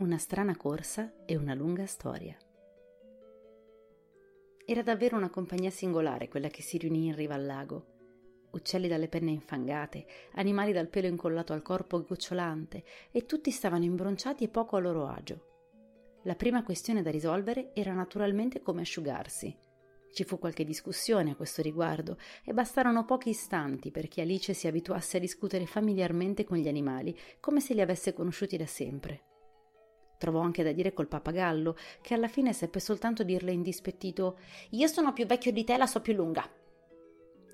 Una strana corsa e una lunga storia. Era davvero una compagnia singolare quella che si riunì in riva al lago. Uccelli dalle penne infangate, animali dal pelo incollato al corpo gocciolante, e tutti stavano imbronciati e poco a loro agio. La prima questione da risolvere era naturalmente come asciugarsi. Ci fu qualche discussione a questo riguardo e bastarono pochi istanti perché Alice si abituasse a discutere familiarmente con gli animali, come se li avesse conosciuti da sempre. Trovò anche da dire col pappagallo, che alla fine seppe soltanto dirle indispettito Io sono più vecchio di te, la so più lunga.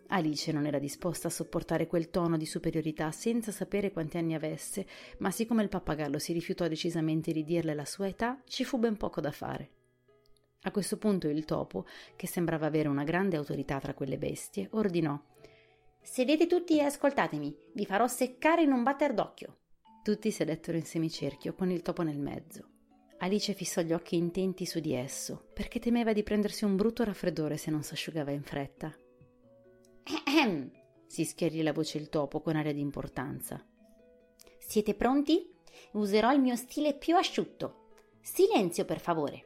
Alice non era disposta a sopportare quel tono di superiorità senza sapere quanti anni avesse, ma siccome il pappagallo si rifiutò decisamente di dirle la sua età, ci fu ben poco da fare. A questo punto il topo, che sembrava avere una grande autorità tra quelle bestie, ordinò Sedete tutti e ascoltatemi, vi farò seccare in un batter d'occhio. Tutti sedettero in semicerchio, con il topo nel mezzo. Alice fissò gli occhi intenti su di esso, perché temeva di prendersi un brutto raffreddore se non s'asciugava in fretta. Ehem, si schiarì la voce il topo con aria di importanza. Siete pronti? Userò il mio stile più asciutto. Silenzio, per favore.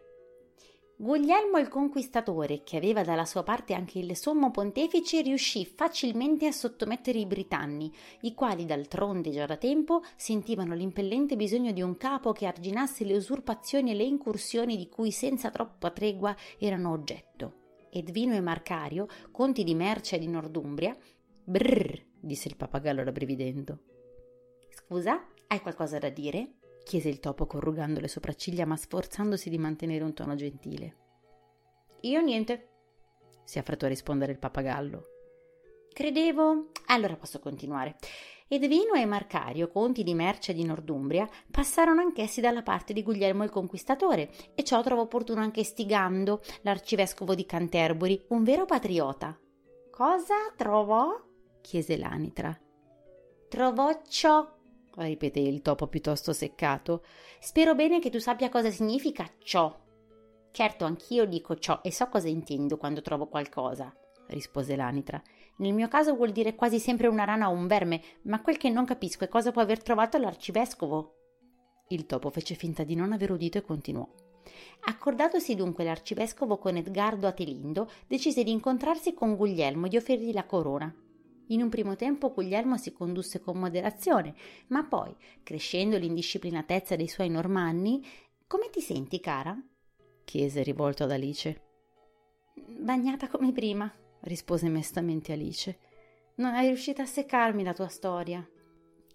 Guglielmo il Conquistatore, che aveva dalla sua parte anche il sommo pontefice, riuscì facilmente a sottomettere i britanni, i quali d'altronde già da tempo sentivano l'impellente bisogno di un capo che arginasse le usurpazioni e le incursioni di cui senza troppa tregua erano oggetto. Edvino e Marcario, conti di Mercia e di Nordumbria, brrr, disse il pappagallo rabbrividendo. Scusa, hai qualcosa da dire? Chiese il topo corrugando le sopracciglia ma sforzandosi di mantenere un tono gentile. Io niente, si affrettò a rispondere il pappagallo. Credevo. Allora posso continuare. Edvino e Marcario, conti di Mercia di Nordumbria, passarono anch'essi dalla parte di Guglielmo il Conquistatore, e ciò trovò opportuno anche Stigando, l'arcivescovo di Canterbury, un vero patriota. Cosa trovò? chiese l'anitra. Trovò ciò ripeté il topo piuttosto seccato. Spero bene che tu sappia cosa significa ciò. Certo, anch'io dico ciò e so cosa intendo quando trovo qualcosa, rispose l'anitra. Nel mio caso vuol dire quasi sempre una rana o un verme, ma quel che non capisco è cosa può aver trovato l'arcivescovo. Il topo fece finta di non aver udito e continuò. Accordatosi dunque l'arcivescovo con Edgardo Atelindo, decise di incontrarsi con Guglielmo e di offrirgli la corona. In un primo tempo Guglielmo si condusse con moderazione, ma poi, crescendo l'indisciplinatezza dei suoi normanni, come ti senti, cara? chiese rivolto ad Alice. Bagnata come prima, rispose mestamente Alice. Non è riuscita a seccarmi la tua storia.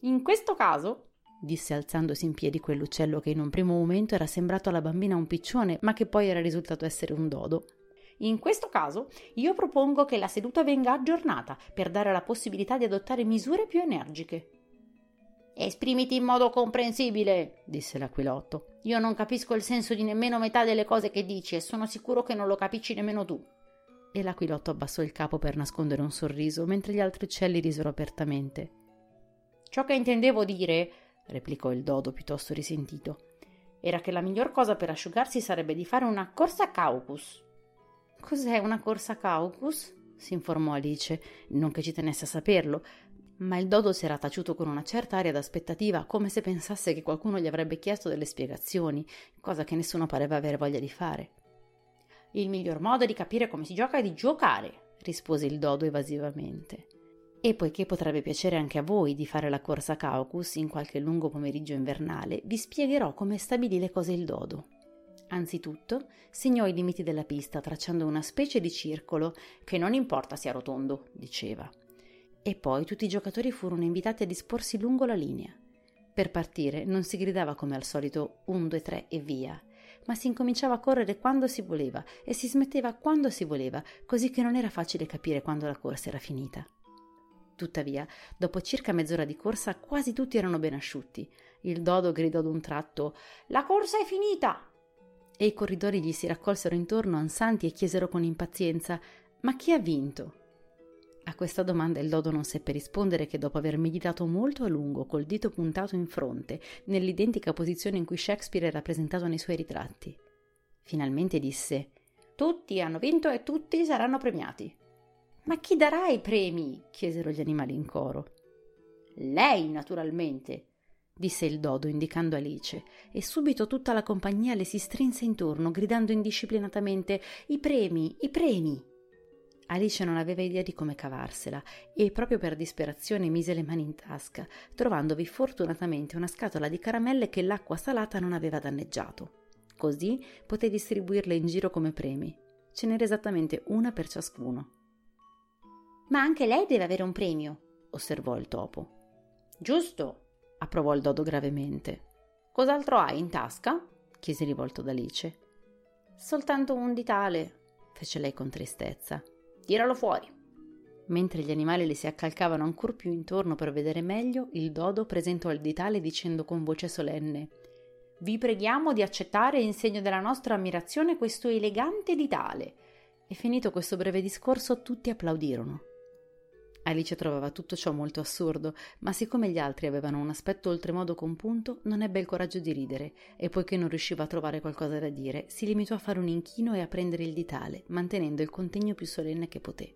In questo caso, disse alzandosi in piedi quell'uccello che in un primo momento era sembrato alla bambina un piccione, ma che poi era risultato essere un dodo. In questo caso io propongo che la seduta venga aggiornata per dare la possibilità di adottare misure più energiche. Esprimiti in modo comprensibile, disse l'aquilotto. Io non capisco il senso di nemmeno metà delle cose che dici e sono sicuro che non lo capisci nemmeno tu. E l'aquilotto abbassò il capo per nascondere un sorriso, mentre gli altri uccelli risero apertamente. Ciò che intendevo dire, replicò il dodo piuttosto risentito, era che la miglior cosa per asciugarsi sarebbe di fare una corsa a caucus. Cos'è una corsa caucus? si informò Alice, non che ci tenesse a saperlo, ma il dodo si era taciuto con una certa aria d'aspettativa, come se pensasse che qualcuno gli avrebbe chiesto delle spiegazioni, cosa che nessuno pareva avere voglia di fare. Il miglior modo di capire come si gioca è di giocare, rispose il dodo evasivamente. E poiché potrebbe piacere anche a voi di fare la corsa caucus in qualche lungo pomeriggio invernale, vi spiegherò come stabilì le cose il dodo. Anzitutto segnò i limiti della pista tracciando una specie di circolo che non importa sia rotondo, diceva. E poi tutti i giocatori furono invitati a disporsi lungo la linea. Per partire non si gridava come al solito un, due, tre e via, ma si incominciava a correre quando si voleva e si smetteva quando si voleva, così che non era facile capire quando la corsa era finita. Tuttavia, dopo circa mezz'ora di corsa, quasi tutti erano ben asciutti. Il dodo gridò ad un tratto: La corsa è finita! E i corridori gli si raccolsero intorno ansanti e chiesero con impazienza Ma chi ha vinto? A questa domanda il dodo non seppe rispondere che dopo aver meditato molto a lungo col dito puntato in fronte, nell'identica posizione in cui Shakespeare è rappresentato nei suoi ritratti. Finalmente disse Tutti hanno vinto e tutti saranno premiati. Ma chi darà i premi? chiesero gli animali in coro. Lei, naturalmente, disse il dodo indicando Alice, e subito tutta la compagnia le si strinse intorno, gridando indisciplinatamente I premi, i premi. Alice non aveva idea di come cavarsela e proprio per disperazione mise le mani in tasca, trovandovi fortunatamente una scatola di caramelle che l'acqua salata non aveva danneggiato. Così poté distribuirle in giro come premi. Ce n'era esattamente una per ciascuno. Ma anche lei deve avere un premio, osservò il topo. Giusto, approvò il dodo gravemente. Cos'altro hai in tasca? chiese rivolto ad Alice. Soltanto un ditale, fece lei con tristezza. Tiralo fuori. Mentre gli animali le si accalcavano ancor più intorno per vedere meglio, il dodo presentò il ditale dicendo con voce solenne Vi preghiamo di accettare in segno della nostra ammirazione questo elegante ditale. E finito questo breve discorso tutti applaudirono. Alice trovava tutto ciò molto assurdo, ma siccome gli altri avevano un aspetto oltremodo compunto, non ebbe il coraggio di ridere, e poiché non riusciva a trovare qualcosa da dire, si limitò a fare un inchino e a prendere il ditale, mantenendo il contegno più solenne che poté.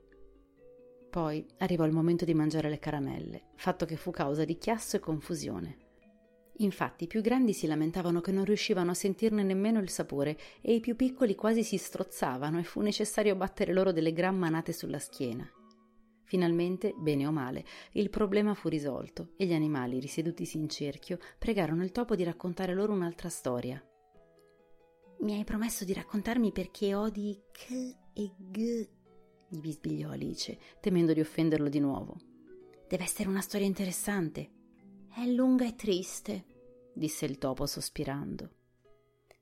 Poi arrivò il momento di mangiare le caramelle, fatto che fu causa di chiasso e confusione. Infatti i più grandi si lamentavano che non riuscivano a sentirne nemmeno il sapore e i più piccoli quasi si strozzavano e fu necessario battere loro delle gran manate sulla schiena. Finalmente, bene o male, il problema fu risolto e gli animali, risedutisi in cerchio, pregarono il topo di raccontare loro un'altra storia. Mi hai promesso di raccontarmi perché odi K e G, gli bisbigliò Alice, temendo di offenderlo di nuovo. Deve essere una storia interessante. È lunga e triste, disse il topo sospirando.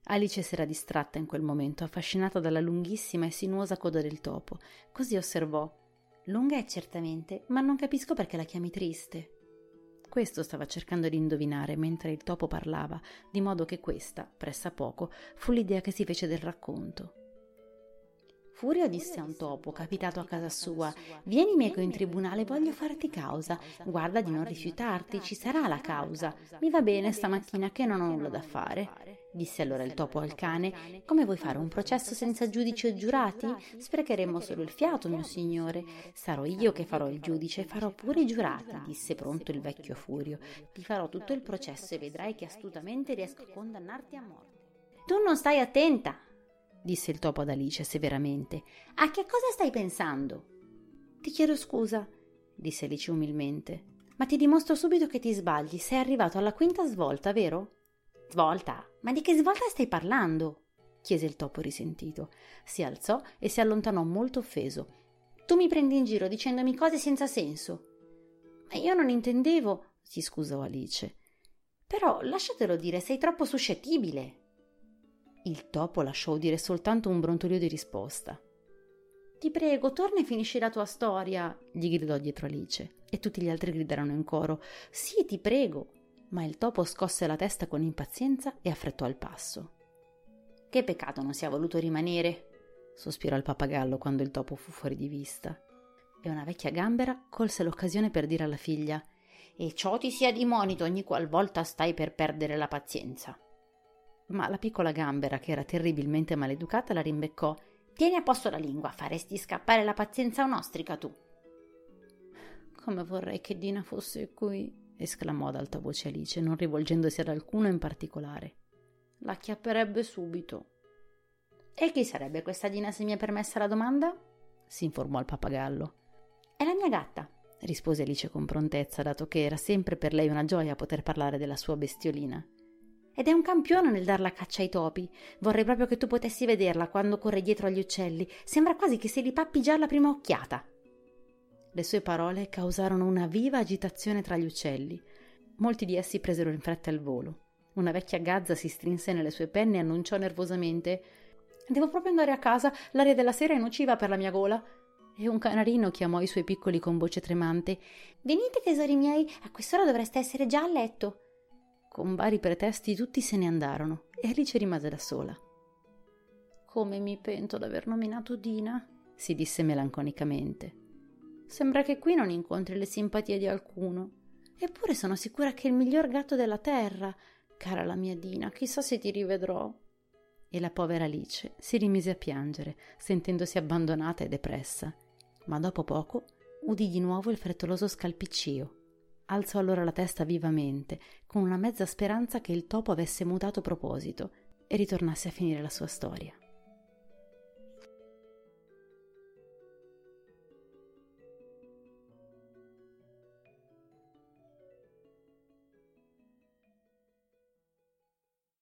Alice s'era distratta in quel momento, affascinata dalla lunghissima e sinuosa coda del topo. Così osservò Lunga è certamente, ma non capisco perché la chiami triste. Questo stava cercando di indovinare mentre il topo parlava, di modo che questa, pressappoco, fu l'idea che si fece del racconto. Furio disse a un topo, capitato a casa sua, vieni meco in tribunale, voglio farti causa. Guarda di non rifiutarti, ci sarà la causa. Mi va bene stamattina che non ho nulla da fare. Disse allora il topo al cane, come vuoi fare un processo senza giudici o giurati? Sprecheremmo solo il fiato, mio signore. Sarò io che farò il giudice e farò pure i giurati, disse pronto il vecchio Furio. Ti farò tutto il processo e vedrai che astutamente riesco a condannarti a morte. Tu non stai attenta, disse il topo ad Alice severamente. A che cosa stai pensando? Ti chiedo scusa, disse Alice umilmente, ma ti dimostro subito che ti sbagli. Sei arrivato alla quinta svolta, vero? Svolta? Ma di che svolta stai parlando? chiese il topo risentito. Si alzò e si allontanò molto offeso. Tu mi prendi in giro dicendomi cose senza senso. Ma io non intendevo, si scusò Alice. Però lasciatelo dire, sei troppo suscettibile. Il topo lasciò udire soltanto un brontolio di risposta. Ti prego, torna e finisci la tua storia, gli gridò dietro Alice, e tutti gli altri gridarono in coro: Sì, ti prego. Ma il topo scosse la testa con impazienza e affrettò il passo. Che peccato non sia voluto rimanere, sospirò il pappagallo quando il topo fu fuori di vista. E una vecchia gambera colse l'occasione per dire alla figlia: E ciò ti sia di monito ogni qualvolta stai per perdere la pazienza ma la piccola gambera, che era terribilmente maleducata, la rimbeccò. Tieni a posto la lingua, faresti scappare la pazienza un'ostrica tu. Come vorrei che Dina fosse qui, esclamò ad alta voce Alice, non rivolgendosi ad alcuno in particolare. La chiapperebbe subito. E chi sarebbe questa Dina se mi è permessa la domanda? si informò il pappagallo. È la mia gatta, rispose Alice con prontezza, dato che era sempre per lei una gioia poter parlare della sua bestiolina. Ed è un campione nel dar la caccia ai topi. Vorrei proprio che tu potessi vederla quando corre dietro agli uccelli. Sembra quasi che se li pappi già alla prima occhiata. Le sue parole causarono una viva agitazione tra gli uccelli. Molti di essi presero in fretta il volo. Una vecchia gazza si strinse nelle sue penne e annunciò nervosamente Devo proprio andare a casa, l'aria della sera è nociva per la mia gola. E un canarino chiamò i suoi piccoli con voce tremante Venite, tesori miei, a quest'ora dovreste essere già a letto. Con vari pretesti tutti se ne andarono e Alice rimase da sola. Come mi pento d'aver nominato Dina, si disse melanconicamente. Sembra che qui non incontri le simpatie di alcuno. Eppure sono sicura che è il miglior gatto della terra. Cara la mia Dina, chissà se ti rivedrò. E la povera Alice si rimise a piangere, sentendosi abbandonata e depressa. Ma dopo poco udì di nuovo il frettoloso scalpiccio Alzò allora la testa vivamente, con una mezza speranza che il topo avesse mutato proposito e ritornasse a finire la sua storia.